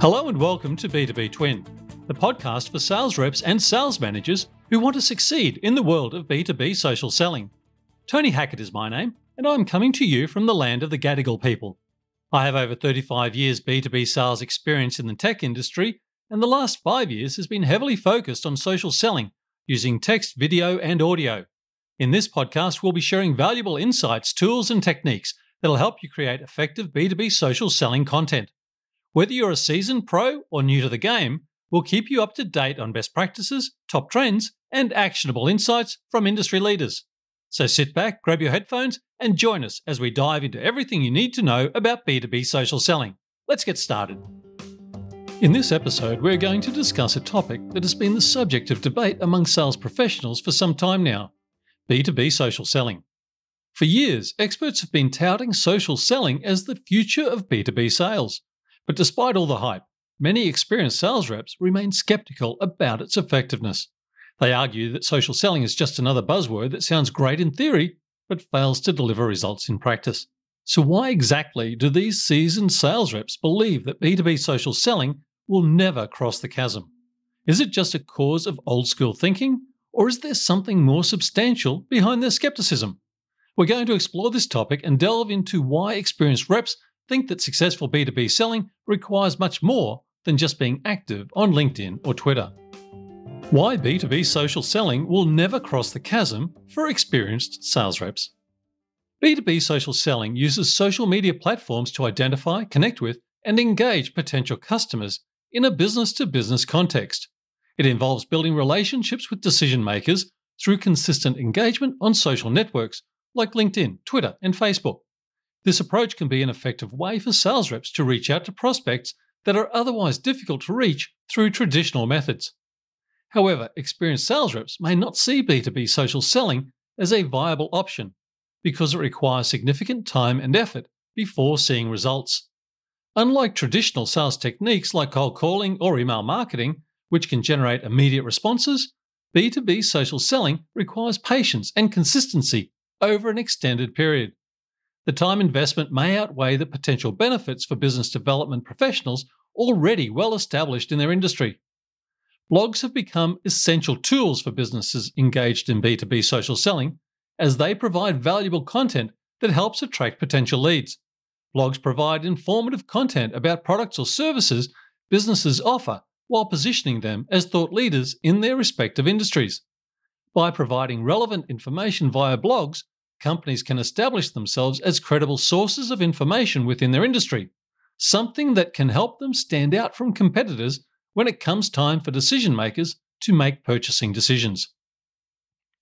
Hello and welcome to B2B Twin, the podcast for sales reps and sales managers who want to succeed in the world of B2B social selling. Tony Hackett is my name, and I'm coming to you from the land of the Gadigal people. I have over 35 years B2B sales experience in the tech industry, and the last five years has been heavily focused on social selling using text, video, and audio. In this podcast, we'll be sharing valuable insights, tools, and techniques that'll help you create effective B2B social selling content. Whether you're a seasoned pro or new to the game, we'll keep you up to date on best practices, top trends, and actionable insights from industry leaders. So sit back, grab your headphones, and join us as we dive into everything you need to know about B2B social selling. Let's get started. In this episode, we're going to discuss a topic that has been the subject of debate among sales professionals for some time now B2B social selling. For years, experts have been touting social selling as the future of B2B sales. But despite all the hype, many experienced sales reps remain skeptical about its effectiveness. They argue that social selling is just another buzzword that sounds great in theory, but fails to deliver results in practice. So, why exactly do these seasoned sales reps believe that B2B social selling will never cross the chasm? Is it just a cause of old school thinking, or is there something more substantial behind their skepticism? We're going to explore this topic and delve into why experienced reps think that successful B2B selling requires much more than just being active on LinkedIn or Twitter. Why B2B social selling will never cross the chasm for experienced sales reps. B2B social selling uses social media platforms to identify, connect with, and engage potential customers in a business to business context. It involves building relationships with decision makers through consistent engagement on social networks like LinkedIn, Twitter, and Facebook. This approach can be an effective way for sales reps to reach out to prospects that are otherwise difficult to reach through traditional methods. However, experienced sales reps may not see B2B social selling as a viable option because it requires significant time and effort before seeing results. Unlike traditional sales techniques like cold calling or email marketing, which can generate immediate responses, B2B social selling requires patience and consistency over an extended period the time investment may outweigh the potential benefits for business development professionals already well established in their industry. Blogs have become essential tools for businesses engaged in B2B social selling as they provide valuable content that helps attract potential leads. Blogs provide informative content about products or services businesses offer while positioning them as thought leaders in their respective industries. By providing relevant information via blogs, companies can establish themselves as credible sources of information within their industry, something that can help them stand out from competitors when it comes time for decision makers to make purchasing decisions.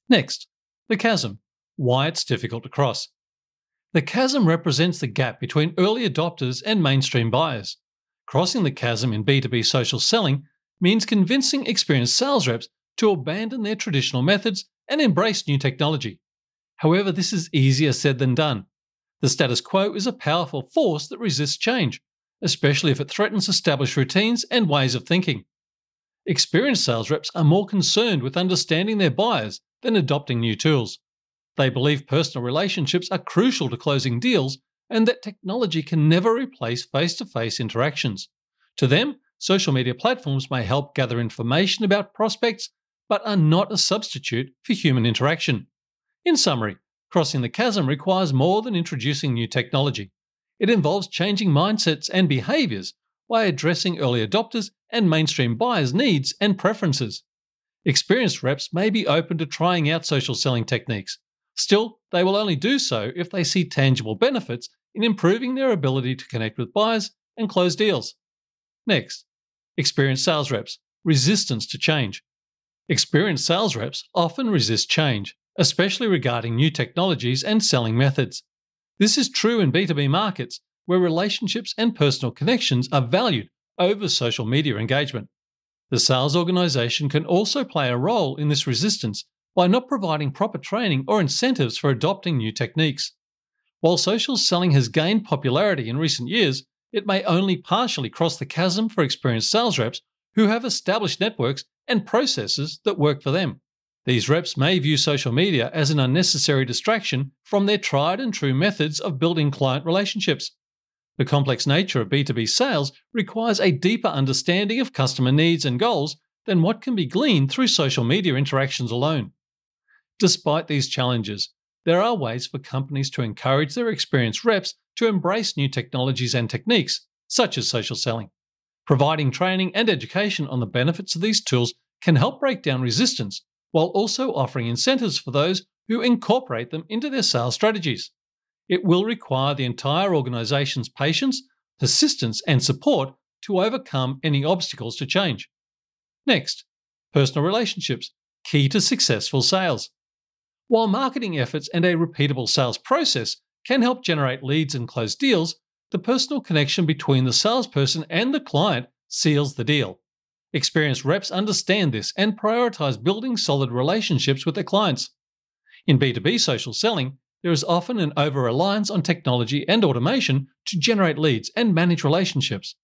Next, the chasm why it's difficult to cross. The chasm represents the gap between early adopters and mainstream buyers. Crossing the chasm in B2B social selling means convincing experienced sales reps to abandon their traditional methods and embrace new technology. However, this is easier said than done. The status quo is a powerful force that resists change, especially if it threatens established routines and ways of thinking. Experienced sales reps are more concerned with understanding their buyers than adopting new tools. They believe personal relationships are crucial to closing deals and that technology can never replace face to face interactions. To them, social media platforms may help gather information about prospects, but are not a substitute for human interaction. In summary, crossing the chasm requires more than introducing new technology. It involves changing mindsets and behaviors by addressing early adopters and mainstream buyers' needs and preferences. Experienced reps may be open to trying out social selling techniques. Still, they will only do so if they see tangible benefits in improving their ability to connect with buyers and close deals. Next, experienced sales reps, resistance to change. Experienced sales reps often resist change especially regarding new technologies and selling methods. This is true in B2B markets, where relationships and personal connections are valued over social media engagement. The sales organization can also play a role in this resistance by not providing proper training or incentives for adopting new techniques. While social selling has gained popularity in recent years, it may only partially cross the chasm for experienced sales reps who have established networks and processes that work for them. These reps may view social media as an unnecessary distraction from their tried and true methods of building client relationships. The complex nature of B2B sales requires a deeper understanding of customer needs and goals than what can be gleaned through social media interactions alone. Despite these challenges, there are ways for companies to encourage their experienced reps to embrace new technologies and techniques, such as social selling. Providing training and education on the benefits of these tools can help break down resistance while also offering incentives for those who incorporate them into their sales strategies. It will require the entire organization's patience, persistence, and support to overcome any obstacles to change. Next, personal relationships, key to successful sales. While marketing efforts and a repeatable sales process can help generate leads and close deals, the personal connection between the salesperson and the client seals the deal. Experienced reps understand this and prioritize building solid relationships with their clients. In B2B social selling, there is often an over reliance on technology and automation to generate leads and manage relationships.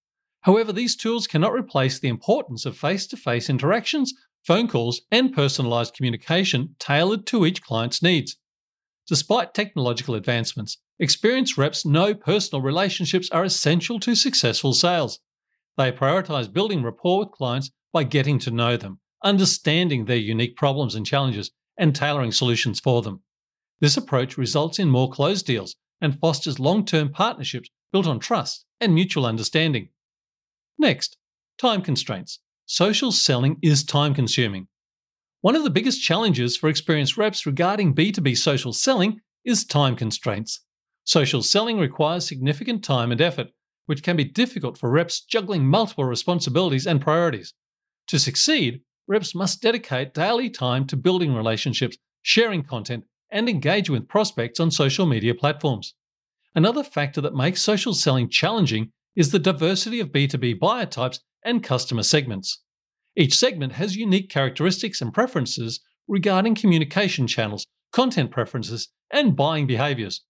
However, these tools cannot replace the importance of face to face interactions, phone calls, and personalized communication tailored to each client's needs. Despite technological advancements, experienced reps know personal relationships are essential to successful sales. They prioritize building rapport with clients by getting to know them, understanding their unique problems and challenges, and tailoring solutions for them. This approach results in more closed deals and fosters long term partnerships built on trust and mutual understanding. Next, time constraints. Social selling is time consuming. One of the biggest challenges for experienced reps regarding B2B social selling is time constraints. Social selling requires significant time and effort, which can be difficult for reps juggling multiple responsibilities and priorities. To succeed, reps must dedicate daily time to building relationships, sharing content, and engaging with prospects on social media platforms. Another factor that makes social selling challenging is the diversity of B2B buyer types and customer segments. Each segment has unique characteristics and preferences regarding communication channels, content preferences, and buying behaviors.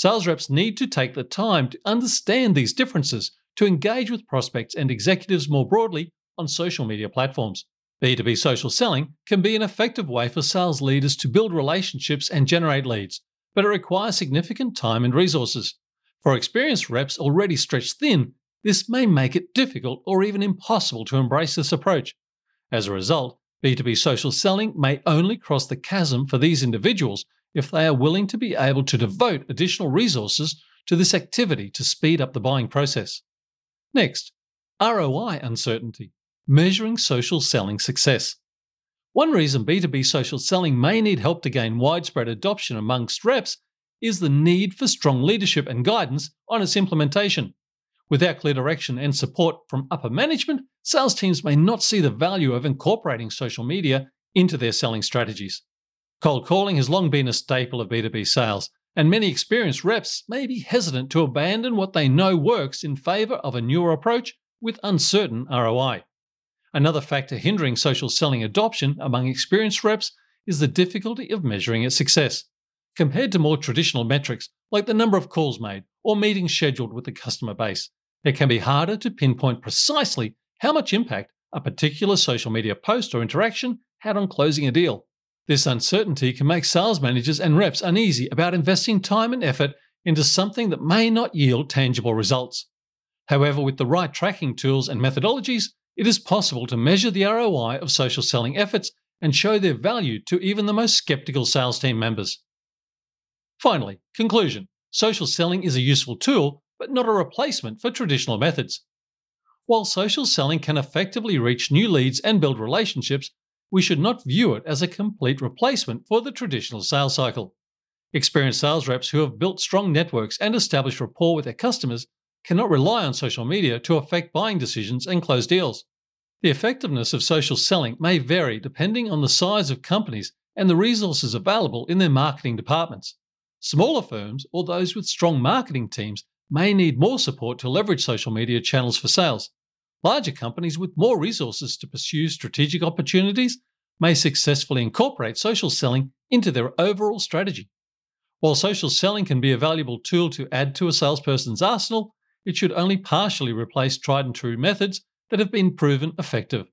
Sales reps need to take the time to understand these differences to engage with prospects and executives more broadly on social media platforms. B2B social selling can be an effective way for sales leaders to build relationships and generate leads, but it requires significant time and resources. For experienced reps already stretched thin, this may make it difficult or even impossible to embrace this approach. As a result, B2B social selling may only cross the chasm for these individuals if they are willing to be able to devote additional resources to this activity to speed up the buying process. Next, ROI uncertainty measuring social selling success. One reason B2B social selling may need help to gain widespread adoption amongst reps is the need for strong leadership and guidance on its implementation. Without clear direction and support from upper management, sales teams may not see the value of incorporating social media into their selling strategies. Cold calling has long been a staple of B2B sales, and many experienced reps may be hesitant to abandon what they know works in favor of a newer approach with uncertain ROI. Another factor hindering social selling adoption among experienced reps is the difficulty of measuring its success. Compared to more traditional metrics like the number of calls made or meetings scheduled with the customer base, it can be harder to pinpoint precisely how much impact a particular social media post or interaction had on closing a deal. This uncertainty can make sales managers and reps uneasy about investing time and effort into something that may not yield tangible results. However, with the right tracking tools and methodologies, it is possible to measure the ROI of social selling efforts and show their value to even the most skeptical sales team members. Finally, conclusion social selling is a useful tool, but not a replacement for traditional methods. While social selling can effectively reach new leads and build relationships, we should not view it as a complete replacement for the traditional sales cycle. Experienced sales reps who have built strong networks and established rapport with their customers cannot rely on social media to affect buying decisions and close deals. The effectiveness of social selling may vary depending on the size of companies and the resources available in their marketing departments. Smaller firms or those with strong marketing teams may need more support to leverage social media channels for sales. Larger companies with more resources to pursue strategic opportunities may successfully incorporate social selling into their overall strategy. While social selling can be a valuable tool to add to a salesperson's arsenal, it should only partially replace tried and true methods that have been proven effective.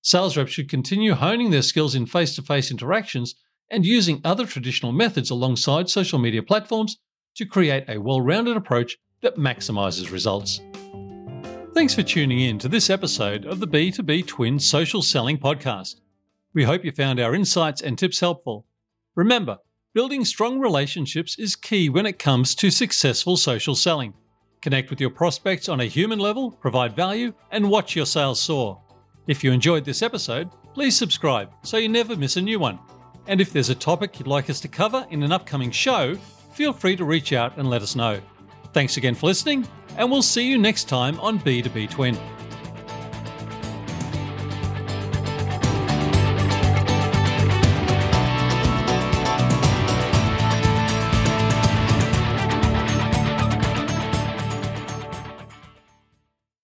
Sales reps should continue honing their skills in face to face interactions and using other traditional methods alongside social media platforms to create a well rounded approach that maximizes results. Thanks for tuning in to this episode of the B2B Twin Social Selling Podcast. We hope you found our insights and tips helpful. Remember, building strong relationships is key when it comes to successful social selling. Connect with your prospects on a human level, provide value, and watch your sales soar. If you enjoyed this episode, please subscribe so you never miss a new one. And if there's a topic you'd like us to cover in an upcoming show, feel free to reach out and let us know. Thanks again for listening, and we'll see you next time on B2B Twin.